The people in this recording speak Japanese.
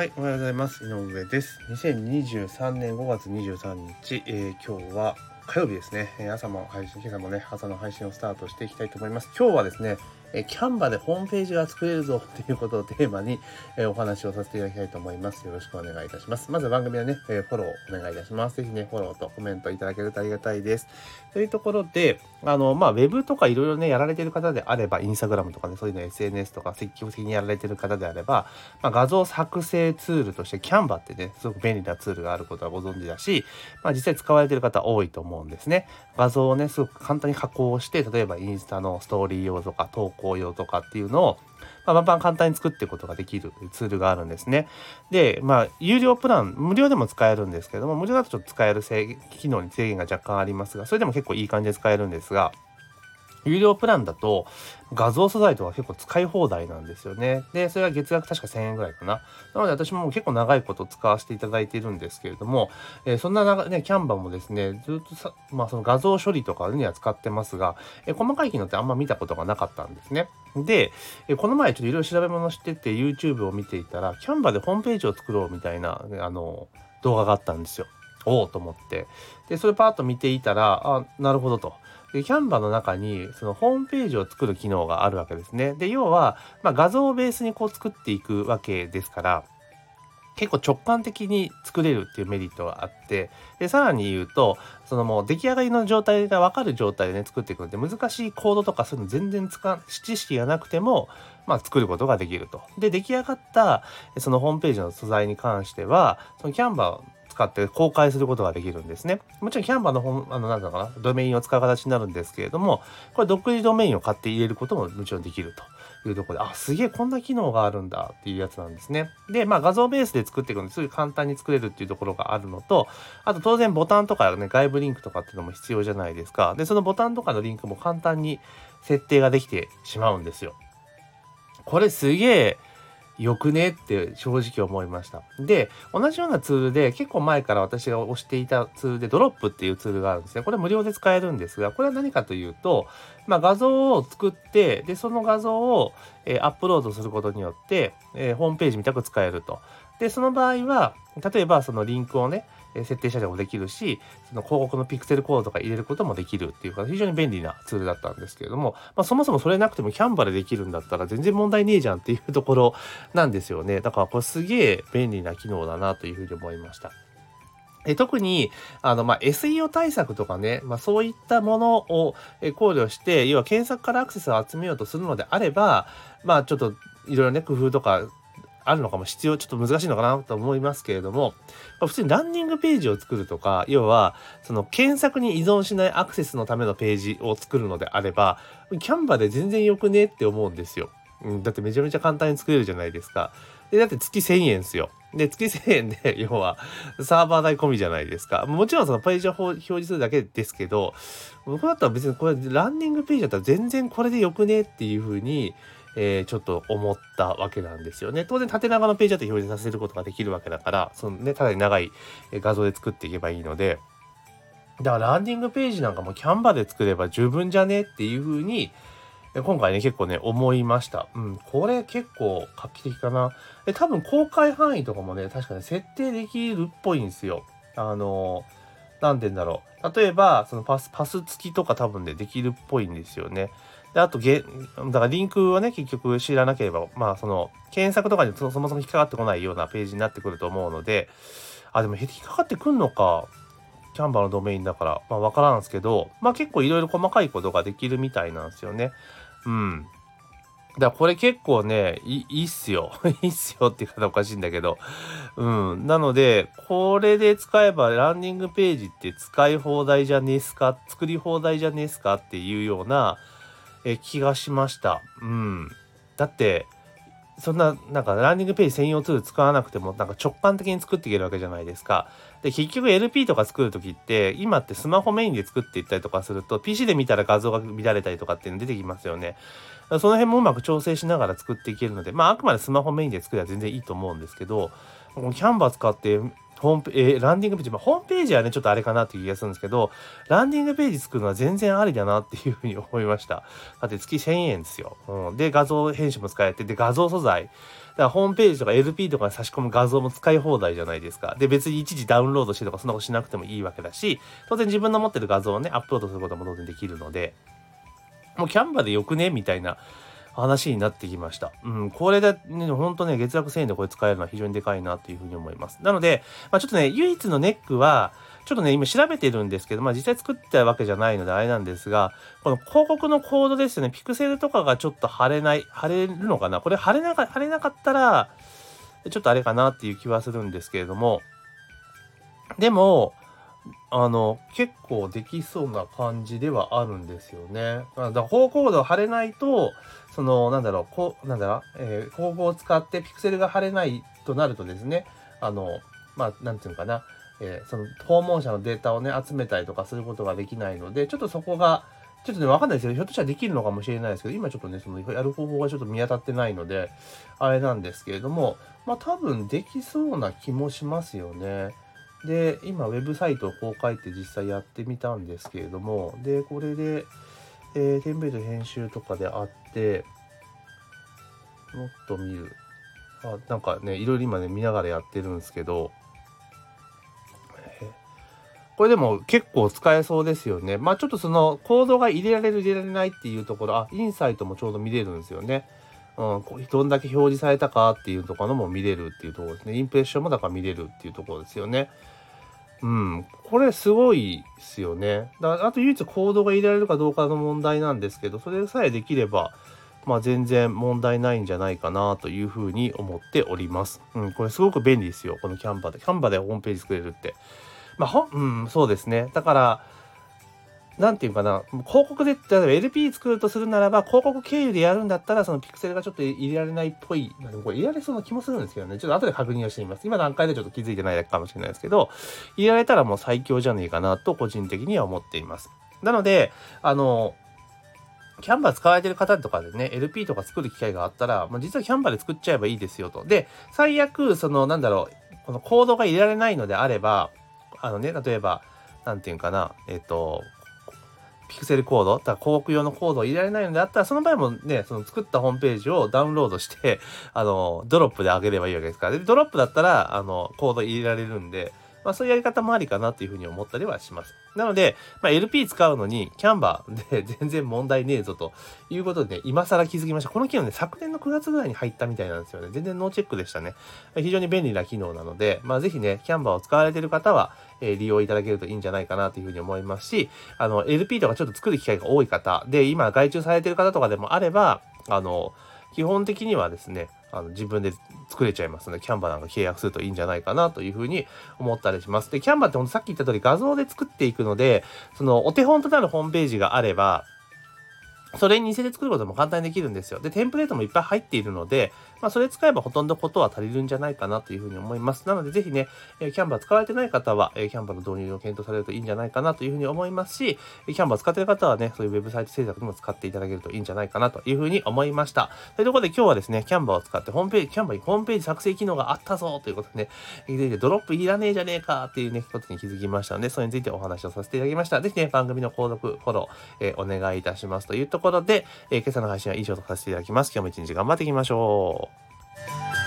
はい、おはようございます。井上です。2023年5月23日、えー今日は火曜日ですね。えー朝も配信、今朝もね、朝の配信をスタートしていきたいと思います。今日はですね、えキャンバでホームページが作れるぞということをテーマに、えお話をさせていただきたいと思います。よろしくお願いいたします。まず番組はね、えフォローお願いいたします。ぜひね、フォローとコメントいただけるとありがたいです。というところで、あの、まあ、ウェブとかいろいろね、やられてる方であれば、インスタグラムとかね、そういうの SNS とか積極的にやられてる方であれば、まあ、画像作成ツールとしてキャンバってね、すごく便利なツールがあることはご存知だし、まあ、実際使われてる方多いと思うんですね。画像をね、すごく簡単に加工して、例えばインスタのストーリー用とか投稿紅葉とかっていうのを、まあ、バンバン簡単に作っていくことができるツールがあるんですね。で、まあ、有料プラン、無料でも使えるんですけども、無料だとちょっと使える制機能に制限が若干ありますが、それでも結構いい感じで使えるんですが、有料プランだと画像素材とか結構使い放題なんですよね。で、それは月額確か1000円ぐらいかな。なので私も結構長いこと使わせていただいているんですけれども、えーそんなね、キャンバもですね、ずっとさ、まあその画像処理とかには使ってますが、えー細かい機能ってあんま見たことがなかったんですね。で、えーこの前ちょっといろいろ調べ物してて YouTube を見ていたら、キャンバでホームページを作ろうみたいな、あの、動画があったんですよ。おおと思って。で、それパーッと見ていたら、あ、なるほどと。で、キャンバーの中に、そのホームページを作る機能があるわけですね。で、要は、まあ、画像をベースにこう作っていくわけですから、結構直感的に作れるっていうメリットがあって、で、さらに言うと、そのもう出来上がりの状態が分かる状態でね、作っていくので、難しいコードとかそういうの全然つか、知識がなくても、まあ、作ることができると。で、出来上がった、そのホームページの素材に関しては、そのキャンバー使って公開することができるんですね。もちろんキャンバの本、あの、なんだかな、ドメインを使う形になるんですけれども、これ独自ドメインを買って入れることももちろんできると。いうところで、あ、すげえこんな機能があるんだっていうやつなんですね。で、まあ画像ベースで作っていくのですごい簡単に作れるっていうところがあるのと、あと当然ボタンとかね、外部リンクとかっていうのも必要じゃないですか。で、そのボタンとかのリンクも簡単に設定ができてしまうんですよ。これすげえよくね？って正直思いました。で、同じようなツールで結構前から私が推していたツールでドロップっていうツールがあるんですね。これ無料で使えるんですが、これは何かというと、まあ、画像を作って、で、その画像を、えーアップロードすることによって、えーホームページみたく使えると。で、その場合は、例えばそのリンクをね、設定したりもできるし、その広告のピクセルコードとか入れることもできるっていうか、非常に便利なツールだったんですけれども、まあ、そもそもそれなくてもキャンバでできるんだったら全然問題ねえじゃんっていうところなんですよね。だからこれすげえ便利な機能だなというふうに思いました。え特に、あの、まあ、SEO 対策とかね、まあ、そういったものを考慮して、要は検索からアクセスを集めようとするのであれば、まあ、ちょっといろいろね、工夫とかあるのかも必要、ちょっと難しいのかなと思いますけれども、普通にランニングページを作るとか、要は、その検索に依存しないアクセスのためのページを作るのであれば、キャンバで全然よくねって思うんですよ。うん、だってめちゃめちゃ簡単に作れるじゃないですか。で、だって月1000円ですよ。で、月1000円で、要は、サーバー代込みじゃないですか。もちろんそのページを表示するだけですけど、僕だったら別にこれ、ランニングページだったら全然これでよくねっていうふうに、えーちょっと思ったわけなんですよね。当然縦長のページだと表示させることができるわけだから、そのね、ただに長い画像で作っていけばいいので、だからランディングページなんかもキャンバで作れば十分じゃねっていうふうに、今回ね、結構ね、思いました。うん、これ結構画期的かな。で、多分公開範囲とかもね、確かに設定できるっぽいんですよ。あの、なんて言うんだろう。例えば、そのパス、パス付きとか多分ね、できるっぽいんですよね。で、あとゲ、だからリンクはね、結局知らなければ、まあ、その、検索とかにそそもそも引っかかってこないようなページになってくると思うので、あ、でも引っかかってくんのか。キャンバーのドメインだから、まあ、わからんすけど、まあ、結構いろいろ細かいことができるみたいなんですよね。うん。だからこれ結構ね、いいっすよ。いいっすよって言い方おかしいんだけど。うん。なので、これで使えばランニングページって使い放題じゃねえすか？作り放題じゃねえすか？っていうようなえ気がしました。うん。だって、そんな、なんかランニングページ専用ツール使わなくても、なんか直感的に作っていけるわけじゃないですか。で、結局 LP とか作るときって、今ってスマホメインで作っていったりとかすると、PC で見たら画像が乱れたりとかっていうの出てきますよね。その辺もうまく調整しながら作っていけるので、まあ、あくまでスマホメインで作れば全然いいと思うんですけど、キャンバー使ってホームペえー、ランディングページ、まあ、ホームページはね、ちょっとあれかなっていう気がするんですけど、ランディングページ作るのは全然ありだなっていうふうに思いました。だって月1000円ですよ。うん、で、画像編集も使えて、で、画像素材。だからホームページとか LP とかに差し込む画像も使い放題じゃないですか。で、別に一時ダウンロードしてとかそんなことしなくてもいいわけだし、当然自分の持ってる画像をね、アップロードすることも当然できるので、もうキャンバでよくね？みたいな話になってきました。うん、これで、ね、ほんとね、月額1000円でこれ使えるのは非常にでかいなというふうに思います。なので、まあ、ちょっとね、唯一のネックは、ちょっとね、今調べてるんですけど、まあ実際作ったわけじゃないのであれなんですが、この広告のコードですよね、ピクセルとかがちょっと貼れない、貼れるのかな？これ貼れなか貼れなかったら、ちょっとあれかなっていう気はするんですけれども、でも、あの、結構できそうな感じではあるんですよね。だから方向度を貼れないと、その、なんだろう、こう、なんだろう、えー、方向を使ってピクセルが貼れないとなるとですね、あの、まあ、なんていうのかな、えー、その訪問者のデータをね、集めたりとかすることができないので、ちょっとそこが、ちょっとね、わかんないですよ。ひょっとしたらできるのかもしれないですけど、今ちょっとね、そのやる方法がちょっと見当たってないので、あれなんですけれども、まあ多分できそうな気もしますよね。で、今、ウェブサイトをこう書いて実際やってみたんですけれども、で、これで、えー、テンプレート編集とかであって、もっと見る。あ、なんかね、いろいろ今ね、見ながらやってるんですけど、これでも結構使えそうですよね。まあちょっとそのコードが入れられる入れられないっていうところ、あ、インサイトもちょうど見れるんですよね。うん、どんだけ表示されたかっていうところも見れるっていうところですね。インプレッションもだから見れるっていうところですよね。うん、これすごいですよね。だあと唯一コードが入れられるかどうかの問題なんですけど、それさえできれば、まあ全然問題ないんじゃないかなというふうに思っております。うん、これすごく便利ですよ。このキャンバで。キャンバでホームページ作れるって。まあ、ほうん、そうですね。だから、なんていうかな、広告で、例えば LP 作るとするならば、広告経由でやるんだったら、そのピクセルがちょっと入れられないっぽい、でもこれ入れられそうな気もするんですけどね、ちょっと後で確認をしてみます。今段階でちょっと気づいてないかもしれないですけど、入れられたらもう最強じゃねえかなと、個人的には思っています。なので、あの、キャンバー使われてる方とかでね、LP とか作る機会があったら、まあ、実はキャンバーで作っちゃえばいいですよと。で、最悪、その、なんだろう、このコードが入れられないのであれば、あのね、例えば、なんていうかな、えっ、と、ピクセルコード、だ広告用のコードを入れられないのであったら、その場合もね、その作ったホームページをダウンロードして、あの、ドロップで上げればいいわけですから。で、ドロップだったら、あの、コード入れられるんで、まあそういうやり方もありかなっていうふうに思ったりはします。なので、まあ、LP 使うのにキャンバーで 全然問題ねえぞということでね、今更気づきました。この機能ね、昨年の9月ぐらいに入ったみたいなんですよね。全然ノーチェックでしたね。非常に便利な機能なので、まあぜひね、キャンバーを使われている方は、え、利用いただけるといいんじゃないかなというふうに思いますし、あの、LP とかちょっと作る機会が多い方、で、今外注されている方とかでもあれば、あの、基本的にはですね、あの自分で作れちゃいますので、キャンバーなんか契約するといいんじゃないかなというふうに思ったりします。で、キャンバーってほんとさっき言った通り画像で作っていくので、そのお手本となるホームページがあれば、それに似せて作ることも簡単にできるんですよ。で、テンプレートもいっぱい入っているので、まあ、それ使えばほとんどことは足りるんじゃないかなというふうに思います。なので、ぜひね、えー、キャンバー使われてない方は、えー、キャンバーの導入を検討されるといいんじゃないかなというふうに思いますし、えキャンバー使ってる方はね、そういうウェブサイト制作にも使っていただけるといいんじゃないかなというふうに思いました。というところで今日はですね、キャンバーを使ってホームページ、キャンバーにホームページ作成機能があったぞということでね、ドロップいらねえじゃねえかっていうね、ことに気づきましたので、それについてお話をさせていただきました。ぜひね、番組の購読、フォロー、えー、お願いいたしますというところで、えー、今朝の配信は以上とさせていただきます。今日も一日頑張っていきましょう。Thank you.